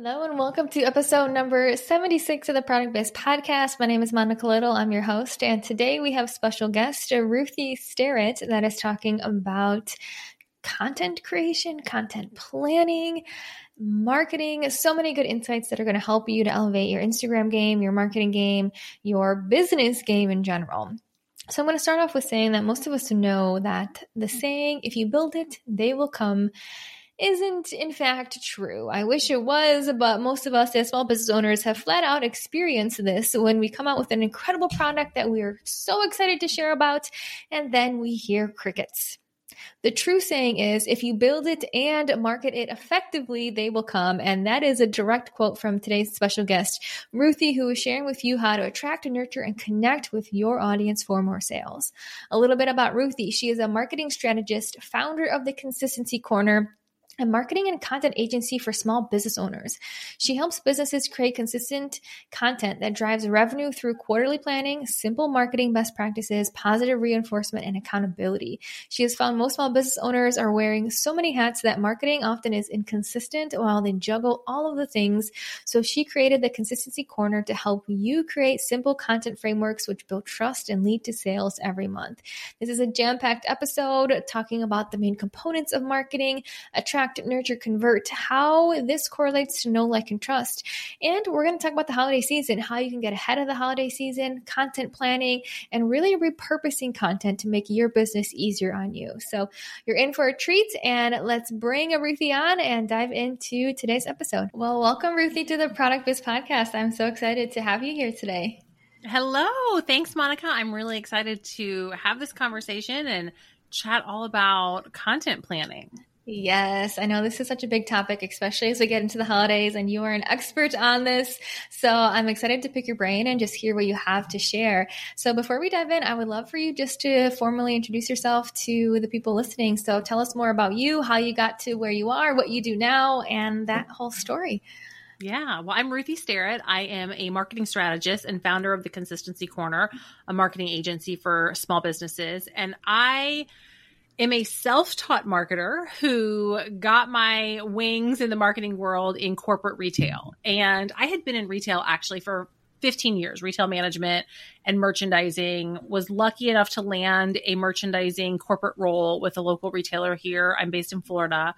Hello and welcome to episode number 76 of the Product Biz Podcast. My name is Monica Little. I'm your host. And today we have special guest Ruthie Sterrett that is talking about content creation, content planning, marketing, so many good insights that are going to help you to elevate your Instagram game, your marketing game, your business game in general. So I'm going to start off with saying that most of us know that the saying, if you build it, they will come isn't in fact true. I wish it was, but most of us as small business owners have flat out experienced this when we come out with an incredible product that we are so excited to share about, and then we hear crickets. The true saying is if you build it and market it effectively, they will come. And that is a direct quote from today's special guest, Ruthie, who is sharing with you how to attract, nurture, and connect with your audience for more sales. A little bit about Ruthie. She is a marketing strategist, founder of the Consistency Corner a marketing and content agency for small business owners. She helps businesses create consistent content that drives revenue through quarterly planning, simple marketing best practices, positive reinforcement, and accountability. She has found most small business owners are wearing so many hats that marketing often is inconsistent while they juggle all of the things. So she created the Consistency Corner to help you create simple content frameworks which build trust and lead to sales every month. This is a jam packed episode talking about the main components of marketing, attract nurture, convert, how this correlates to know, like, and trust. And we're going to talk about the holiday season, how you can get ahead of the holiday season, content planning, and really repurposing content to make your business easier on you. So you're in for a treat, and let's bring Ruthie on and dive into today's episode. Well, welcome, Ruthie, to the Product Biz Podcast. I'm so excited to have you here today. Hello. Thanks, Monica. I'm really excited to have this conversation and chat all about content planning. Yes, I know this is such a big topic, especially as we get into the holidays, and you are an expert on this. So I'm excited to pick your brain and just hear what you have to share. So before we dive in, I would love for you just to formally introduce yourself to the people listening. So tell us more about you, how you got to where you are, what you do now, and that whole story. Yeah, well, I'm Ruthie Sterrett. I am a marketing strategist and founder of the Consistency Corner, a marketing agency for small businesses. And I am a self taught marketer who got my wings in the marketing world in corporate retail. And I had been in retail actually for 15 years, retail management and merchandising. Was lucky enough to land a merchandising corporate role with a local retailer here. I'm based in Florida.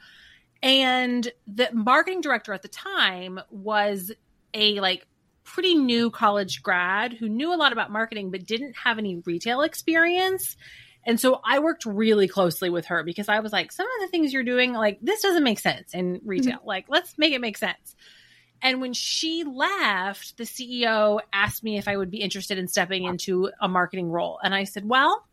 And the marketing director at the time was a like pretty new college grad who knew a lot about marketing but didn't have any retail experience and so I worked really closely with her because I was like, some of the things you're doing, like, this doesn't make sense in retail. Mm-hmm. Like, let's make it make sense. And when she left, the CEO asked me if I would be interested in stepping into a marketing role. And I said, well,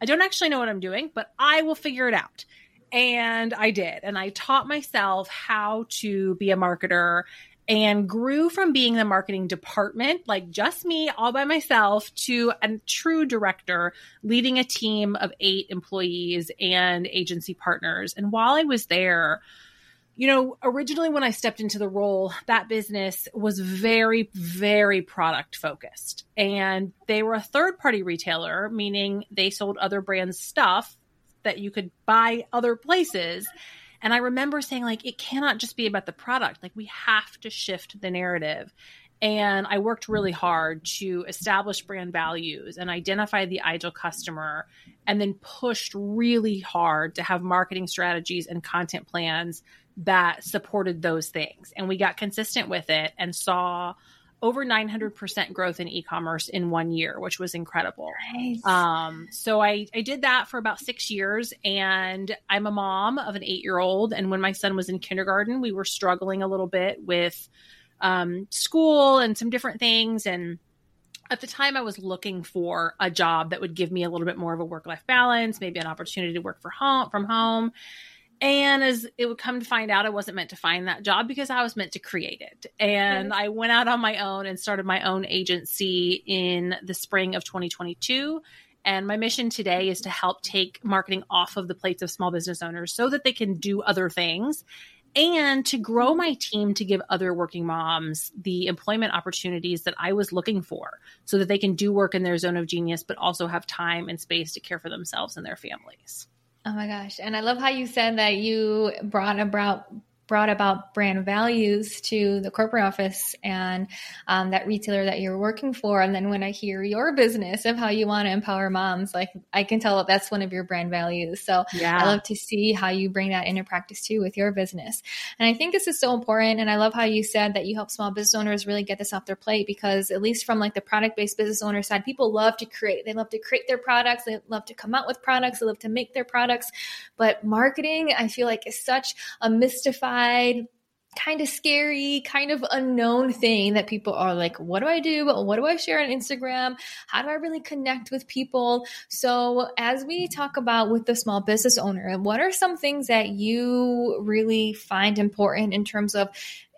I don't actually know what I'm doing, but I will figure it out. And I did. And I taught myself how to be a marketer and grew from being the marketing department, like just me all by myself, to a true director leading a team of eight employees and agency partners. And while I was there, you know, originally when I stepped into the role, that business was very, very product focused. And they were a third party retailer, meaning they sold other brands' stuff that you could buy other places. And I remember saying, like, it cannot just be about the product. Like, we have to shift the narrative. And I worked really hard to establish brand values and identify the ideal customer, and then pushed really hard to have marketing strategies and content plans that supported those things. And we got consistent with it and saw over 900% growth in e-commerce in one year, which was incredible. Nice. Um, so I, I did that for about six years and I'm a mom of an eight year old. And when my son was in kindergarten, we were struggling a little bit with um, school and some different things. And at the time I was looking for a job that would give me a little bit more of a work life balance, maybe an opportunity to work for home from home. And as it would come to find out, I wasn't meant to find that job because I was meant to create it. And I went out on my own and started my own agency in the spring of 2022. And my mission today is to help take marketing off of the plates of small business owners so that they can do other things and to grow my team to give other working moms the employment opportunities that I was looking for so that they can do work in their zone of genius, but also have time and space to care for themselves and their families. Oh my gosh. And I love how you said that you brought about brought about brand values to the corporate office and um, that retailer that you're working for. And then when I hear your business of how you want to empower moms, like I can tell that that's one of your brand values. So yeah. I love to see how you bring that into practice too with your business. And I think this is so important. And I love how you said that you help small business owners really get this off their plate because at least from like the product based business owner side, people love to create. They love to create their products. They love to come out with products. They love to make their products. But marketing, I feel like is such a mystified kind of scary, kind of unknown thing that people are like, what do I do? What do I share on Instagram? How do I really connect with people? So, as we talk about with the small business owner, what are some things that you really find important in terms of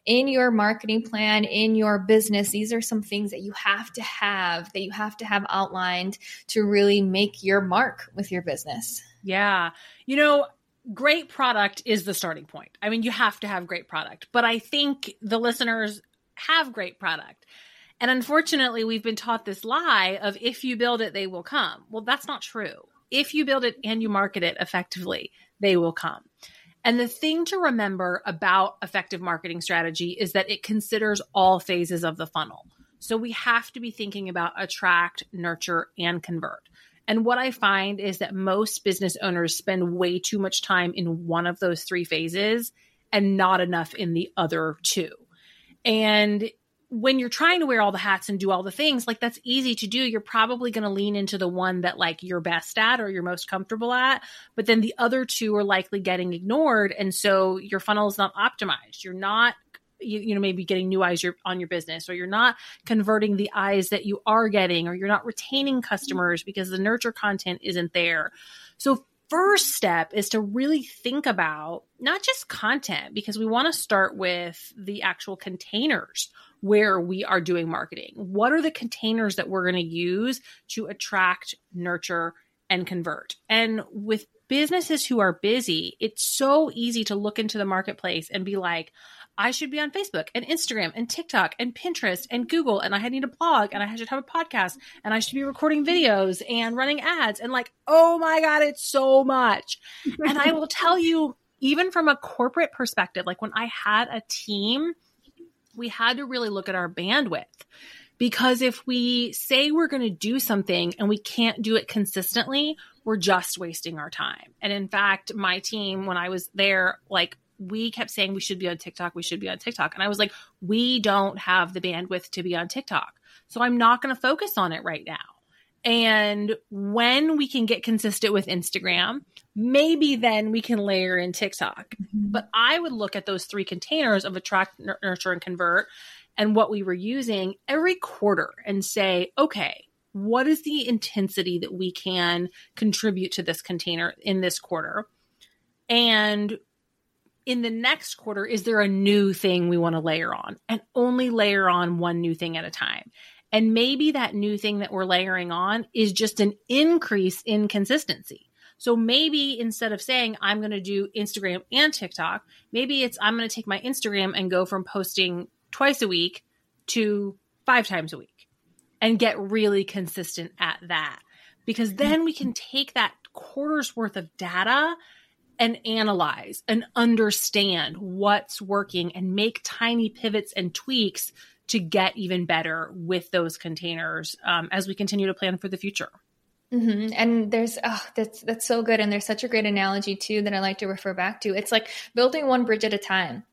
in your marketing plan, in your business, these are some things that you have to have, that you have to have outlined to really make your mark with your business. Yeah. You know, great product is the starting point. I mean, you have to have great product, but I think the listeners have great product. And unfortunately, we've been taught this lie of if you build it, they will come. Well, that's not true. If you build it and you market it effectively, they will come. And the thing to remember about effective marketing strategy is that it considers all phases of the funnel. So we have to be thinking about attract, nurture, and convert. And what I find is that most business owners spend way too much time in one of those three phases and not enough in the other two. And when you're trying to wear all the hats and do all the things, like that's easy to do. You're probably going to lean into the one that like you're best at or you're most comfortable at, but then the other two are likely getting ignored. And so your funnel is not optimized. You're not you, you know maybe getting new eyes on your business or you're not converting the eyes that you are getting or you're not retaining customers because the nurture content isn't there. So first step is to really think about not just content because we want to start with the actual containers where we are doing marketing. What are the containers that we're going to use to attract nurture and convert? And with businesses who are busy it's so easy to look into the marketplace and be like I should be on Facebook and Instagram and TikTok and Pinterest and Google and I need a blog and I should have a podcast and I should be recording videos and running ads and like, oh my God, it's so much. and I will tell you, even from a corporate perspective, like when I had a team, we had to really look at our bandwidth because if we say we're going to do something and we can't do it consistently, we're just wasting our time. And in fact, my team, when I was there, like we kept saying we should be on TikTok, we should be on TikTok. And I was like, we don't have the bandwidth to be on TikTok. So I'm not going to focus on it right now. And when we can get consistent with Instagram, maybe then we can layer in TikTok. Mm-hmm. But I would look at those three containers of attract, nurture, and convert and what we were using every quarter and say, okay, what is the intensity that we can contribute to this container in this quarter? And in the next quarter, is there a new thing we want to layer on? And only layer on one new thing at a time. And maybe that new thing that we're layering on is just an increase in consistency. So maybe instead of saying I'm going to do Instagram and TikTok, maybe it's I'm going to take my Instagram and go from posting twice a week to five times a week and get really consistent at that. Because then we can take that quarter's worth of data and analyze and understand what's working and make tiny pivots and tweaks to get even better with those containers um, as we continue to plan for the future. Mm-hmm. And there's oh, that's that's so good, and there's such a great analogy too that I like to refer back to. It's like building one bridge at a time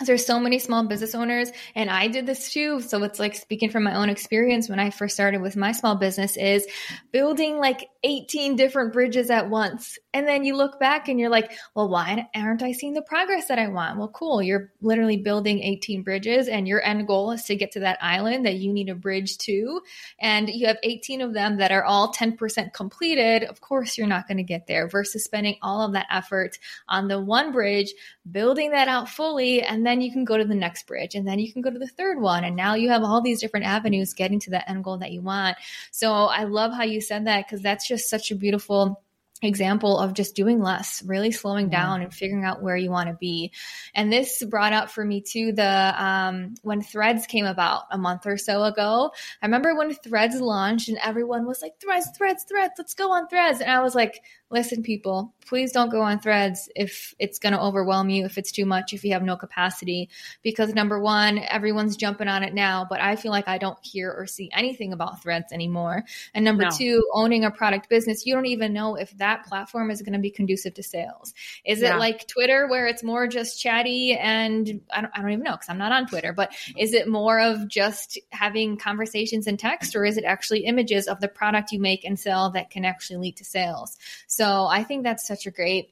there's so many small business owners and i did this too so it's like speaking from my own experience when i first started with my small business is building like 18 different bridges at once and then you look back and you're like well why aren't i seeing the progress that i want? Well cool you're literally building 18 bridges and your end goal is to get to that island that you need a bridge to and you have 18 of them that are all 10% completed of course you're not going to get there versus spending all of that effort on the one bridge building that out fully and then you can go to the next bridge and then you can go to the third one and now you have all these different avenues getting to that end goal that you want. So i love how you said that because that's just such a beautiful example of just doing less, really slowing down and figuring out where you want to be. And this brought up for me too the um, when Threads came about a month or so ago. I remember when Threads launched and everyone was like, Threads, Threads, Threads, let's go on Threads. And I was like, listen, people, please don't go on threads if it's going to overwhelm you, if it's too much, if you have no capacity. Because number one, everyone's jumping on it now, but I feel like I don't hear or see anything about threads anymore. And number no. two, owning a product business, you don't even know if that platform is going to be conducive to sales. Is yeah. it like Twitter where it's more just chatty and I don't, I don't even know because I'm not on Twitter, but is it more of just having conversations in text or is it actually images of the product you make and sell that can actually lead to sales? So I think that's such a great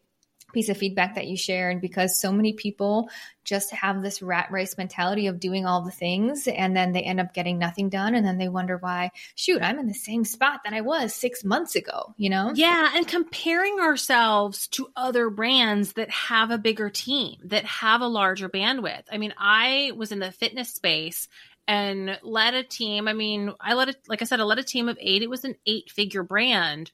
piece of feedback that you shared because so many people just have this rat race mentality of doing all the things and then they end up getting nothing done. And then they wonder why shoot i'm in the same spot that i was six months ago you know? Yeah. And comparing ourselves to other brands that have a bigger team that have a larger bandwidth. I mean i was in the fitness space and led a team. I mean i led a, like i said i led a team of eight. It was an eight figure brand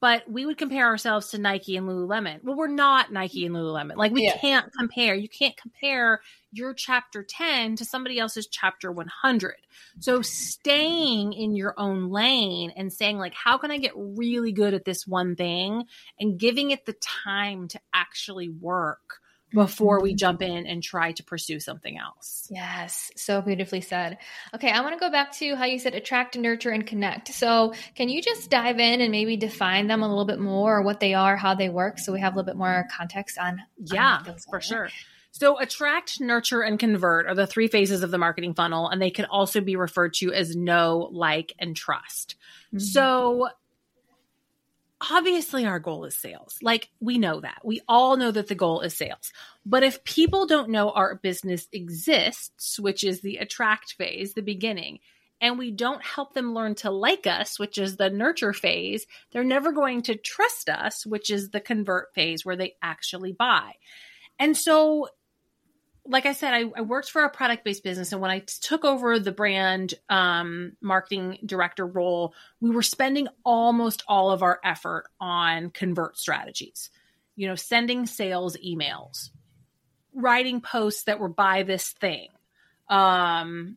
but we would compare ourselves to Nike and Lululemon. Well, we're not Nike and Lululemon. Like we yeah. can't compare. You can't compare your chapter 10 to somebody else's chapter 100. So staying in your own lane and saying like how can I get really good at this one thing and giving it the time to actually work before we mm-hmm. jump in and try to pursue something else. Yes, so beautifully said. Okay, I want to go back to how you said attract, nurture, and connect. So, can you just dive in and maybe define them a little bit more, or what they are, how they work, so we have a little bit more context on? Yeah, on for sure. So, attract, nurture, and convert are the three phases of the marketing funnel, and they can also be referred to as know, like, and trust. Mm-hmm. So, obviously our goal is sales. Like we know that. We all know that the goal is sales. But if people don't know our business exists, which is the attract phase, the beginning, and we don't help them learn to like us, which is the nurture phase, they're never going to trust us, which is the convert phase where they actually buy. And so like I said, I, I worked for a product based business. And when I took over the brand um, marketing director role, we were spending almost all of our effort on convert strategies, you know, sending sales emails, writing posts that were buy this thing. Um,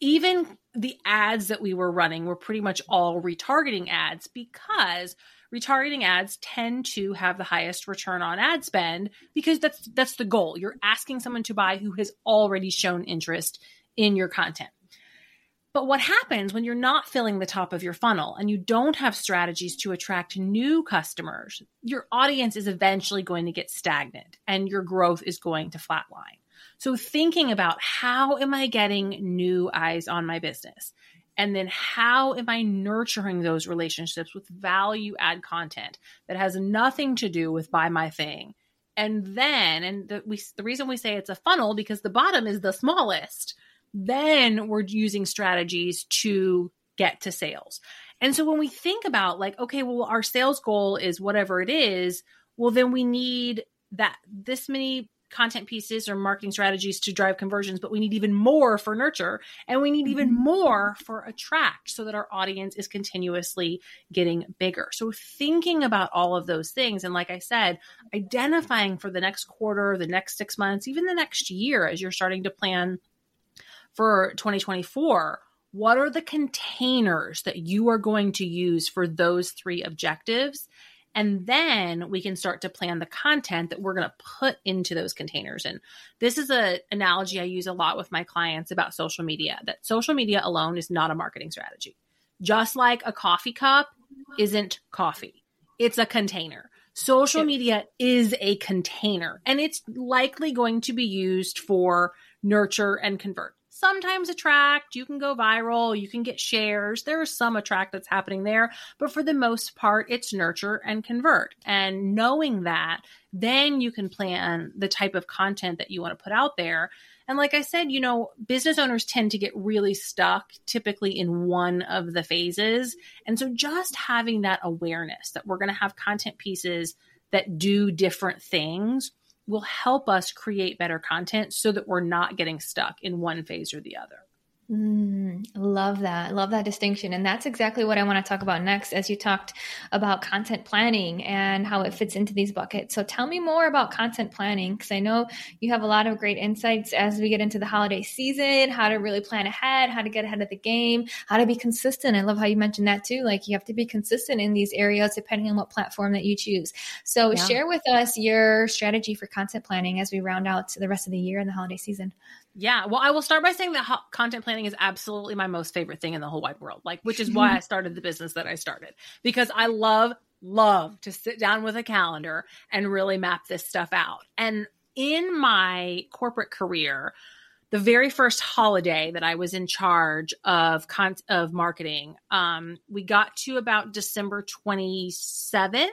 even the ads that we were running were pretty much all retargeting ads because retargeting ads tend to have the highest return on ad spend because that's that's the goal. You're asking someone to buy who has already shown interest in your content. But what happens when you're not filling the top of your funnel and you don't have strategies to attract new customers? Your audience is eventually going to get stagnant and your growth is going to flatline. So, thinking about how am I getting new eyes on my business? And then how am I nurturing those relationships with value add content that has nothing to do with buy my thing? And then, and the, we, the reason we say it's a funnel because the bottom is the smallest, then we're using strategies to get to sales. And so when we think about like, okay, well, our sales goal is whatever it is, well, then we need that this many content pieces or marketing strategies to drive conversions, but we need even more for nurture and we need even mm-hmm. more for attract so that our audience is continuously getting bigger. So thinking about all of those things and like I said, identifying for the next quarter, the next 6 months, even the next year as you're starting to plan for 2024, what are the containers that you are going to use for those three objectives? And then we can start to plan the content that we're going to put into those containers. And this is an analogy I use a lot with my clients about social media that social media alone is not a marketing strategy. Just like a coffee cup isn't coffee, it's a container. Social media is a container and it's likely going to be used for nurture and convert sometimes attract, you can go viral, you can get shares. There's some attract that's happening there, but for the most part, it's nurture and convert. And knowing that, then you can plan the type of content that you want to put out there. And like I said, you know, business owners tend to get really stuck typically in one of the phases. And so just having that awareness that we're going to have content pieces that do different things will help us create better content so that we're not getting stuck in one phase or the other. Mm, love that. Love that distinction. And that's exactly what I want to talk about next as you talked about content planning and how it fits into these buckets. So tell me more about content planning because I know you have a lot of great insights as we get into the holiday season, how to really plan ahead, how to get ahead of the game, how to be consistent. I love how you mentioned that too. Like you have to be consistent in these areas depending on what platform that you choose. So yeah. share with us your strategy for content planning as we round out the rest of the year and the holiday season. Yeah, well, I will start by saying that content planning is absolutely my most favorite thing in the whole wide world. Like, which is why I started the business that I started because I love love to sit down with a calendar and really map this stuff out. And in my corporate career, the very first holiday that I was in charge of con- of marketing, um, we got to about December 27th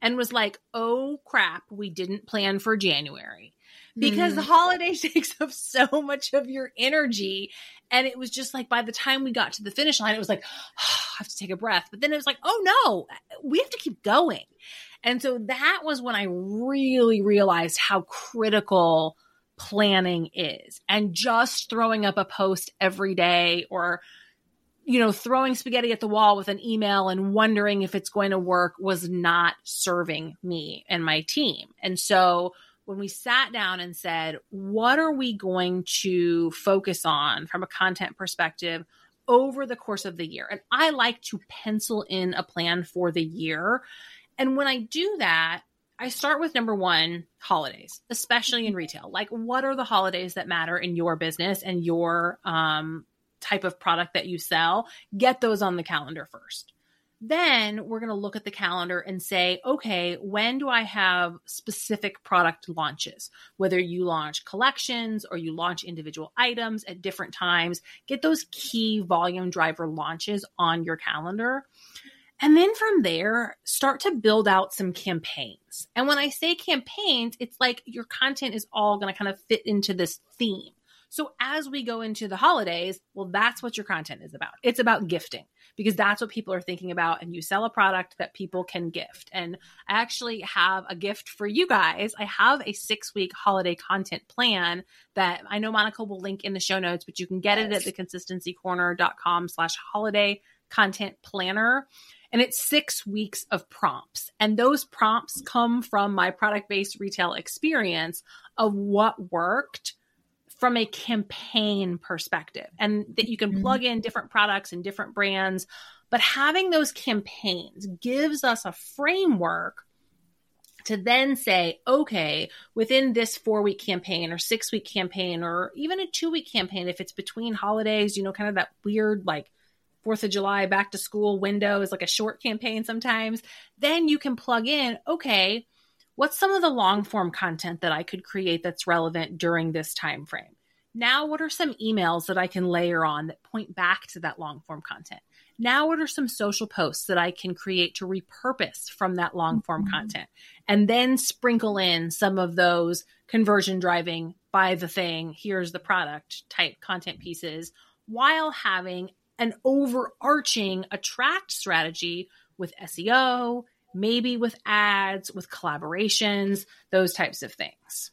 and was like, "Oh crap, we didn't plan for January." Because mm. the holiday takes up so much of your energy. And it was just like by the time we got to the finish line, it was like, oh, I have to take a breath. But then it was like, oh no, we have to keep going. And so that was when I really realized how critical planning is. And just throwing up a post every day or you know, throwing spaghetti at the wall with an email and wondering if it's going to work was not serving me and my team. And so when we sat down and said, what are we going to focus on from a content perspective over the course of the year? And I like to pencil in a plan for the year. And when I do that, I start with number one, holidays, especially in retail. Like, what are the holidays that matter in your business and your um, type of product that you sell? Get those on the calendar first. Then we're going to look at the calendar and say, okay, when do I have specific product launches? Whether you launch collections or you launch individual items at different times, get those key volume driver launches on your calendar. And then from there, start to build out some campaigns. And when I say campaigns, it's like your content is all going to kind of fit into this theme. So as we go into the holidays, well, that's what your content is about. It's about gifting because that's what people are thinking about. And you sell a product that people can gift. And I actually have a gift for you guys. I have a six week holiday content plan that I know Monica will link in the show notes, but you can get yes. it at theconsistencycorner.com slash holiday content planner and it's six weeks of prompts. And those prompts come from my product based retail experience of what worked from a campaign perspective and that you can mm-hmm. plug in different products and different brands. But having those campaigns gives us a framework to then say, okay, within this four week campaign or six week campaign or even a two week campaign, if it's between holidays, you know, kind of that weird like Fourth of July back to school window is like a short campaign sometimes, then you can plug in, okay, what's some of the long form content that I could create that's relevant during this time frame? Now, what are some emails that I can layer on that point back to that long form content? Now, what are some social posts that I can create to repurpose from that long form mm-hmm. content? And then sprinkle in some of those conversion driving, buy the thing, here's the product type content pieces while having an overarching attract strategy with SEO, maybe with ads, with collaborations, those types of things.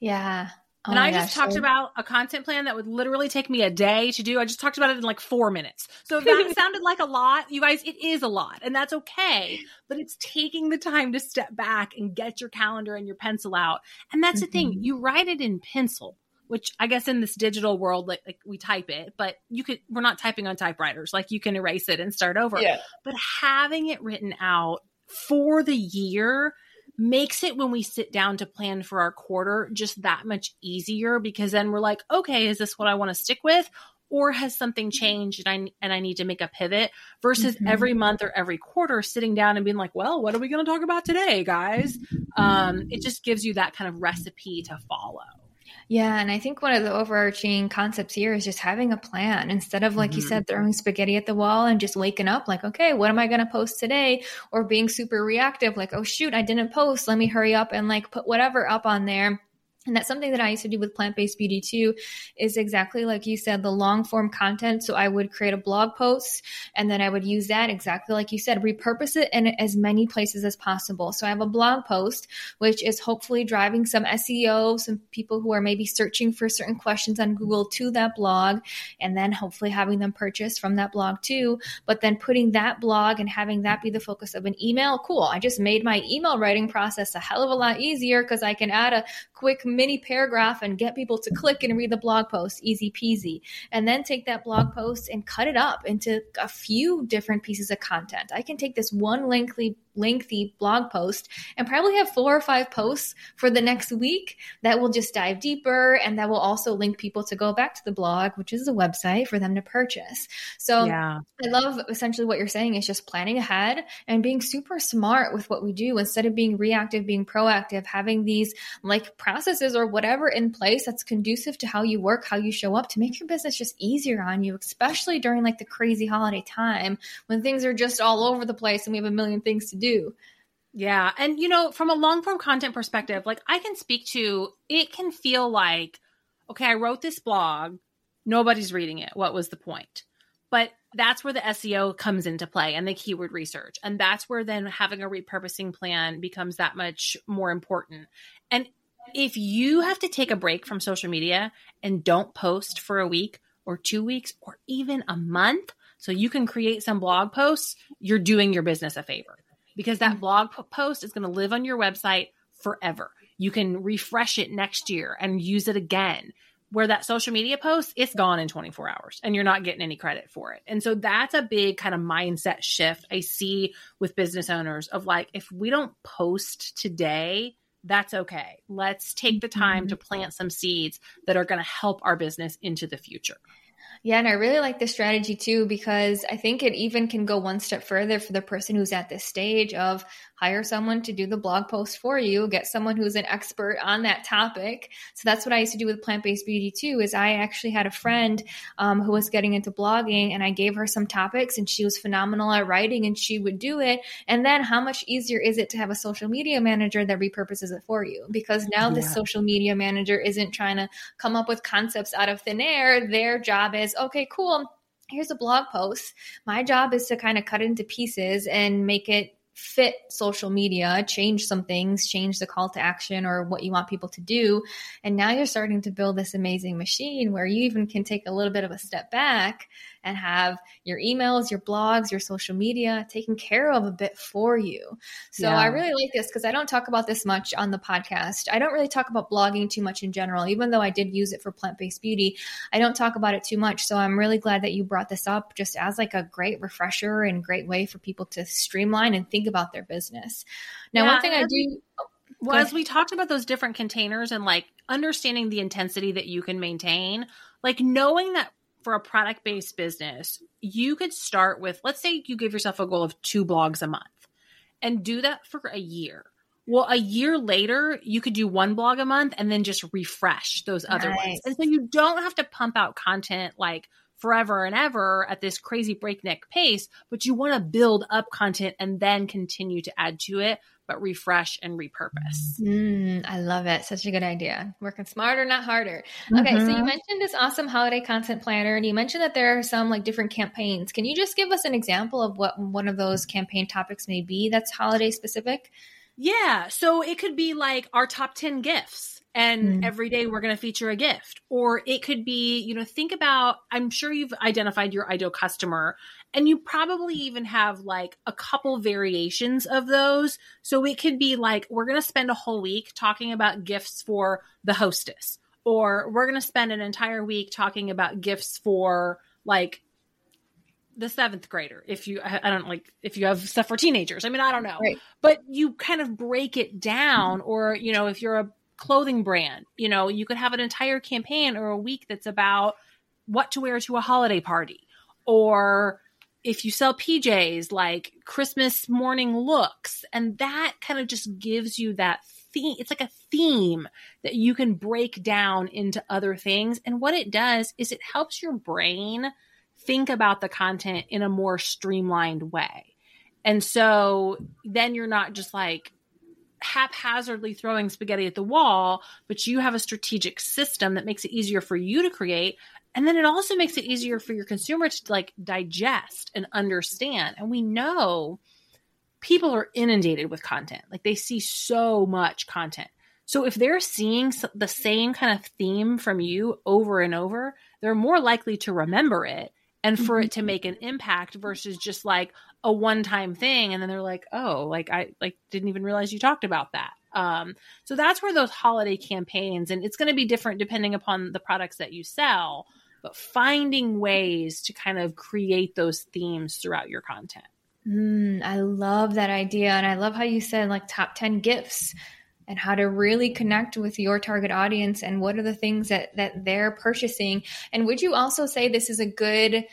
Yeah. Oh and I just talked about a content plan that would literally take me a day to do. I just talked about it in like four minutes. So if that sounded like a lot, you guys, it is a lot and that's okay. But it's taking the time to step back and get your calendar and your pencil out. And that's mm-hmm. the thing. Mm-hmm. You write it in pencil, which I guess in this digital world, like, like we type it, but you could, we're not typing on typewriters. Like you can erase it and start over. Yeah. But having it written out for the year makes it when we sit down to plan for our quarter just that much easier because then we're like, okay, is this what I want to stick with? Or has something changed and I and I need to make a pivot versus mm-hmm. every month or every quarter sitting down and being like, well, what are we going to talk about today, guys? Um, it just gives you that kind of recipe to follow. Yeah, and I think one of the overarching concepts here is just having a plan. Instead of like mm-hmm. you said throwing spaghetti at the wall and just waking up like, okay, what am I going to post today? Or being super reactive like, oh shoot, I didn't post, let me hurry up and like put whatever up on there and that's something that I used to do with plant based beauty too, is exactly like you said, the long form content. So I would create a blog post and then I would use that exactly like you said, repurpose it in as many places as possible. So I have a blog post, which is hopefully driving some SEO, some people who are maybe searching for certain questions on Google to that blog, and then hopefully having them purchase from that blog too. But then putting that blog and having that be the focus of an email, cool. I just made my email writing process a hell of a lot easier because I can add a quick mini paragraph and get people to click and read the blog post, easy peasy. And then take that blog post and cut it up into a few different pieces of content. I can take this one lengthy lengthy blog post and probably have four or five posts for the next week that will just dive deeper and that will also link people to go back to the blog, which is a website for them to purchase. So yeah. I love essentially what you're saying is just planning ahead and being super smart with what we do instead of being reactive, being proactive, having these like processes or whatever in place that's conducive to how you work, how you show up to make your business just easier on you, especially during like the crazy holiday time when things are just all over the place and we have a million things to do. Yeah. And, you know, from a long form content perspective, like I can speak to it can feel like, okay, I wrote this blog, nobody's reading it. What was the point? But that's where the SEO comes into play and the keyword research. And that's where then having a repurposing plan becomes that much more important. And if you have to take a break from social media and don't post for a week or two weeks or even a month so you can create some blog posts, you're doing your business a favor because that mm-hmm. blog post is going to live on your website forever. You can refresh it next year and use it again. Where that social media post, it's gone in 24 hours and you're not getting any credit for it. And so that's a big kind of mindset shift I see with business owners of like, if we don't post today, that's okay. Let's take the time mm-hmm. to plant some seeds that are going to help our business into the future. Yeah, and I really like this strategy too because I think it even can go one step further for the person who's at this stage of hire someone to do the blog post for you get someone who's an expert on that topic. So that's what i used to do with plant-based beauty too is i actually had a friend um, who was getting into blogging and i gave her some topics and she was phenomenal at writing and she would do it. And then how much easier is it to have a social media manager that repurposes it for you? Because now yeah. this social media manager isn't trying to come up with concepts out of thin air. Their job is okay cool here's a blog post. My job is to kind of cut into pieces and make it fit social media, change some things, change the call to action or what you want people to do. And now you're starting to build this amazing machine where you even can take a little bit of a step back and have your emails, your blogs, your social media taken care of a bit for you. So yeah. I really like this because I don't talk about this much on the podcast. I don't really talk about blogging too much in general, even though I did use it for plant based beauty. I don't talk about it too much. So I'm really glad that you brought this up just as like a great refresher and great way for people to streamline and think about their business. Now, yeah, one thing I do. Oh, well, as we talked about those different containers and like understanding the intensity that you can maintain, like knowing that for a product based business, you could start with, let's say you give yourself a goal of two blogs a month and do that for a year. Well, a year later, you could do one blog a month and then just refresh those other nice. ones. And so you don't have to pump out content like forever and ever at this crazy breakneck pace, but you want to build up content and then continue to add to it but refresh and repurpose. Mm, I love it. Such a good idea. Working smarter, not harder. Okay, mm-hmm. so you mm-hmm. mentioned this awesome holiday content planner, and you mentioned that there are some like different campaigns. Can you just give us an example of what one of those campaign topics may be that's holiday specific? Yeah, so it could be like our top 10 gifts and mm. every day we're going to feature a gift or it could be you know think about i'm sure you've identified your ideal customer and you probably even have like a couple variations of those. So it could be like, we're going to spend a whole week talking about gifts for the hostess, or we're going to spend an entire week talking about gifts for like the seventh grader if you i don't like if you have stuff for teenagers i mean i don't know right. but you kind of break it down or you know if you're a clothing brand you know you could have an entire campaign or a week that's about what to wear to a holiday party or if you sell PJs, like Christmas morning looks, and that kind of just gives you that theme. It's like a theme that you can break down into other things. And what it does is it helps your brain think about the content in a more streamlined way. And so then you're not just like haphazardly throwing spaghetti at the wall, but you have a strategic system that makes it easier for you to create. And then it also makes it easier for your consumer to like digest and understand. And we know people are inundated with content. Like they see so much content. So if they're seeing the same kind of theme from you over and over, they're more likely to remember it and for mm-hmm. it to make an impact versus just like a one-time thing and then they're like, "Oh, like I like didn't even realize you talked about that." Um, so that's where those holiday campaigns and it's going to be different depending upon the products that you sell, but finding ways to kind of create those themes throughout your content. Mm, I love that idea. And I love how you said like top 10 gifts and how to really connect with your target audience and what are the things that that they're purchasing. And would you also say this is a good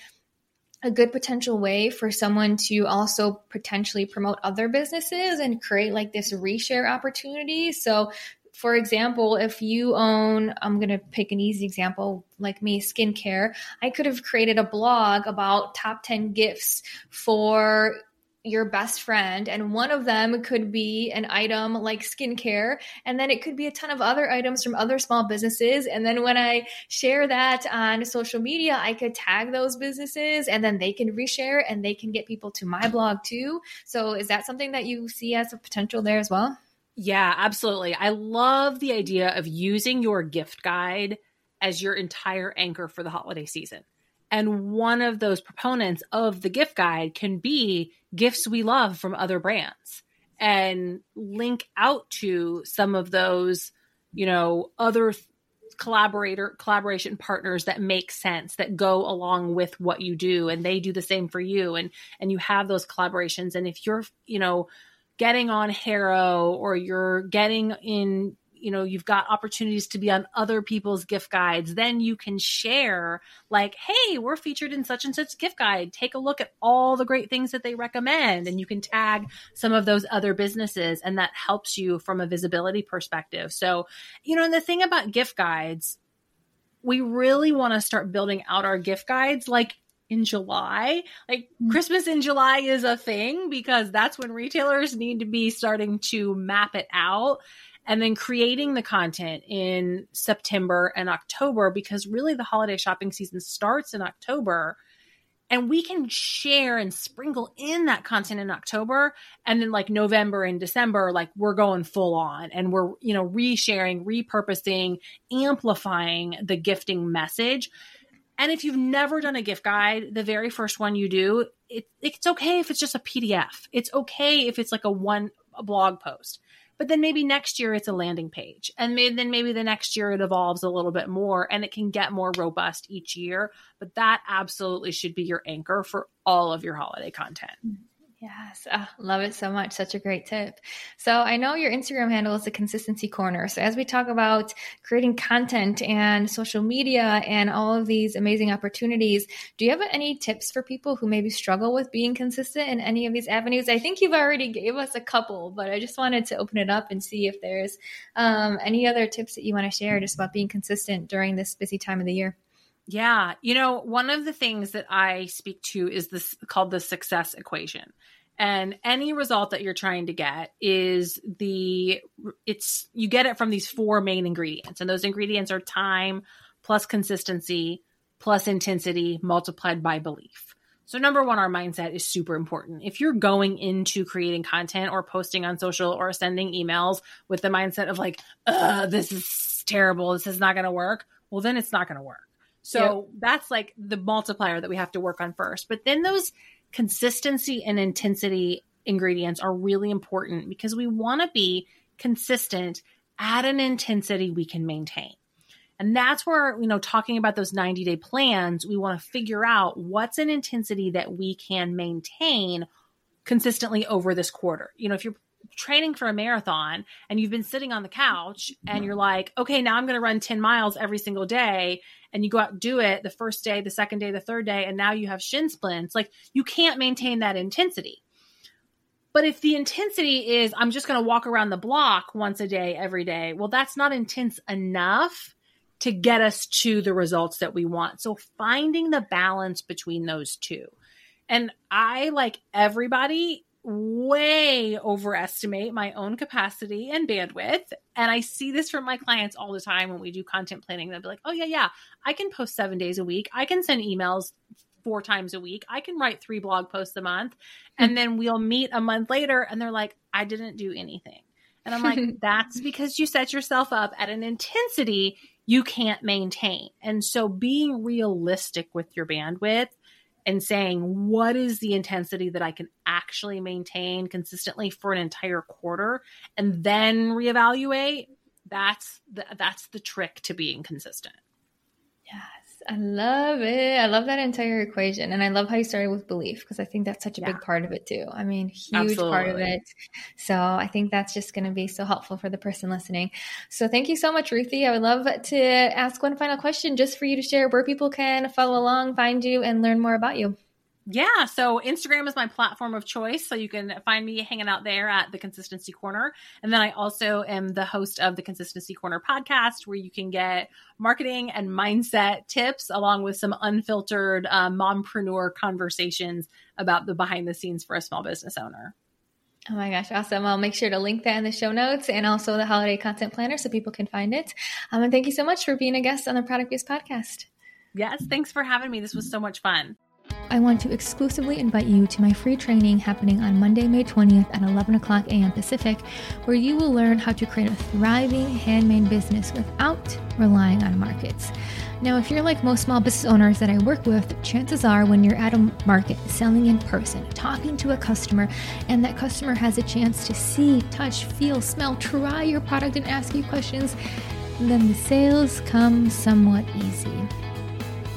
a good potential way for someone to also potentially promote other businesses and create like this reshare opportunity? So for example, if you own, I'm going to pick an easy example like me, skincare, I could have created a blog about top 10 gifts for your best friend and one of them could be an item like skincare and then it could be a ton of other items from other small businesses. And then when i share that on social media i could tag those businesses and then they can reshare and they can get people to my blog too. So is that something that you see as a potential there as well? Yeah absolutely. I love the idea of using your gift guide as your entire anchor for the holiday season and one of those proponents of the gift guide can be gifts we love from other brands and link out to some of those, you know, other collaborator collaboration partners that make sense that go along with what you do and they do the same for you. And and you have those collaborations. And if you're you know getting on HARO or you're getting in you know you've got opportunities to be on other people's gift guides then you can share like hey we're featured in such and such gift guide take a look at all the great things that they recommend and you can tag some of those other businesses and that helps you from a visibility perspective so you know and the thing about gift guides we really want to start building out our gift guides like in July. Like mm. Christmas in July is a thing because that's when retailers need to be starting to map it out and then creating the content in September and October because really the holiday shopping season starts in October and we can share and sprinkle in that content in October and then like November and December like we're going full on and we're you know resharing, repurposing, amplifying the gifting message. And if you've never done a gift guide, the very first one you do, it, it's okay if it's just a PDF. It's okay if it's like a one a blog post but then maybe next year it's a landing page. And maybe, then maybe the next year it evolves a little bit more and it can get more robust each year. But that absolutely should be your anchor for all of your holiday content mm-hmm. Yes, oh, love it so much. Such a great tip. So I know your Instagram handle is the Consistency Corner. So as we talk about creating content and social media and all of these amazing opportunities, do you have any tips for people who maybe struggle with being consistent in any of these avenues? I think you've already gave us a couple, but I just wanted to open it up and see if there's um, any other tips that you want to share just about being consistent during this busy time of the year. Yeah. You know, one of the things that I speak to is this called the success equation. And any result that you're trying to get is the, it's, you get it from these four main ingredients. And those ingredients are time plus consistency plus intensity multiplied by belief. So, number one, our mindset is super important. If you're going into creating content or posting on social or sending emails with the mindset of like, this is terrible, this is not going to work, well, then it's not going to work. So yep. that's like the multiplier that we have to work on first. But then those consistency and intensity ingredients are really important because we want to be consistent at an intensity we can maintain. And that's where, you know, talking about those 90 day plans, we want to figure out what's an intensity that we can maintain consistently over this quarter. You know, if you're training for a marathon and you've been sitting on the couch and mm-hmm. you're like, okay, now I'm going to run 10 miles every single day. And you go out and do it the first day, the second day, the third day, and now you have shin splints. Like you can't maintain that intensity. But if the intensity is, I'm just going to walk around the block once a day, every day, well, that's not intense enough to get us to the results that we want. So finding the balance between those two. And I, like everybody, way overestimate my own capacity and bandwidth. And I see this from my clients all the time when we do content planning. They'll be like, oh, yeah, yeah, I can post seven days a week. I can send emails four times a week. I can write three blog posts a month. And then we'll meet a month later and they're like, I didn't do anything. And I'm like, that's because you set yourself up at an intensity you can't maintain. And so being realistic with your bandwidth and saying, what is the intensity that I can actually maintain consistently for an entire quarter and then reevaluate, that's the, that's the trick to being consistent. Yes. I love it. I love that entire equation. And I love how you started with belief because I think that's such a yeah. big part of it too. I mean, huge Absolutely. part of it. So I think that's just going to be so helpful for the person listening. So thank you so much, Ruthie. I would love to ask one final question just for you to share where people can follow along, find you, and learn more about you. Yeah, so Instagram is my platform of choice. So you can find me hanging out there at the Consistency Corner. And then I also am the host of the Consistency Corner podcast, where you can get marketing and mindset tips along with some unfiltered uh, mompreneur conversations about the behind the scenes for a small business owner. Oh my gosh, awesome. I'll make sure to link that in the show notes and also the holiday content planner so people can find it. Um, and thank you so much for being a guest on the Product Biz podcast. Yes, thanks for having me. This was so much fun. I want to exclusively invite you to my free training happening on Monday, May 20th at 11 o'clock a.m. Pacific, where you will learn how to create a thriving handmade business without relying on markets. Now, if you're like most small business owners that I work with, chances are when you're at a market selling in person, talking to a customer, and that customer has a chance to see, touch, feel, smell, try your product, and ask you questions, then the sales come somewhat easy.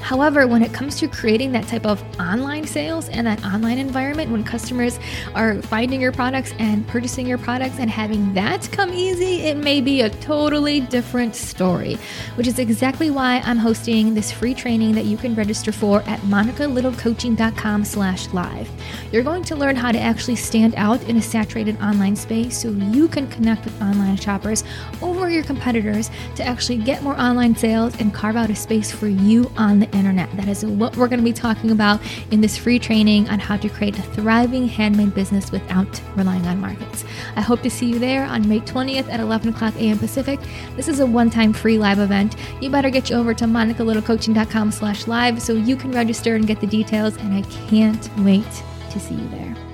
However, when it comes to creating that type of online sales and that online environment, when customers are finding your products and purchasing your products and having that come easy, it may be a totally different story, which is exactly why I'm hosting this free training that you can register for at monicalittlecoaching.com slash live. You're going to learn how to actually stand out in a saturated online space so you can connect with online shoppers over your competitors to actually get more online sales and carve out a space for you on internet. That is what we're going to be talking about in this free training on how to create a thriving handmade business without relying on markets. I hope to see you there on May 20th at 11 o'clock a.m. Pacific. This is a one-time free live event. You better get you over to monicalittlecoaching.com slash live so you can register and get the details, and I can't wait to see you there.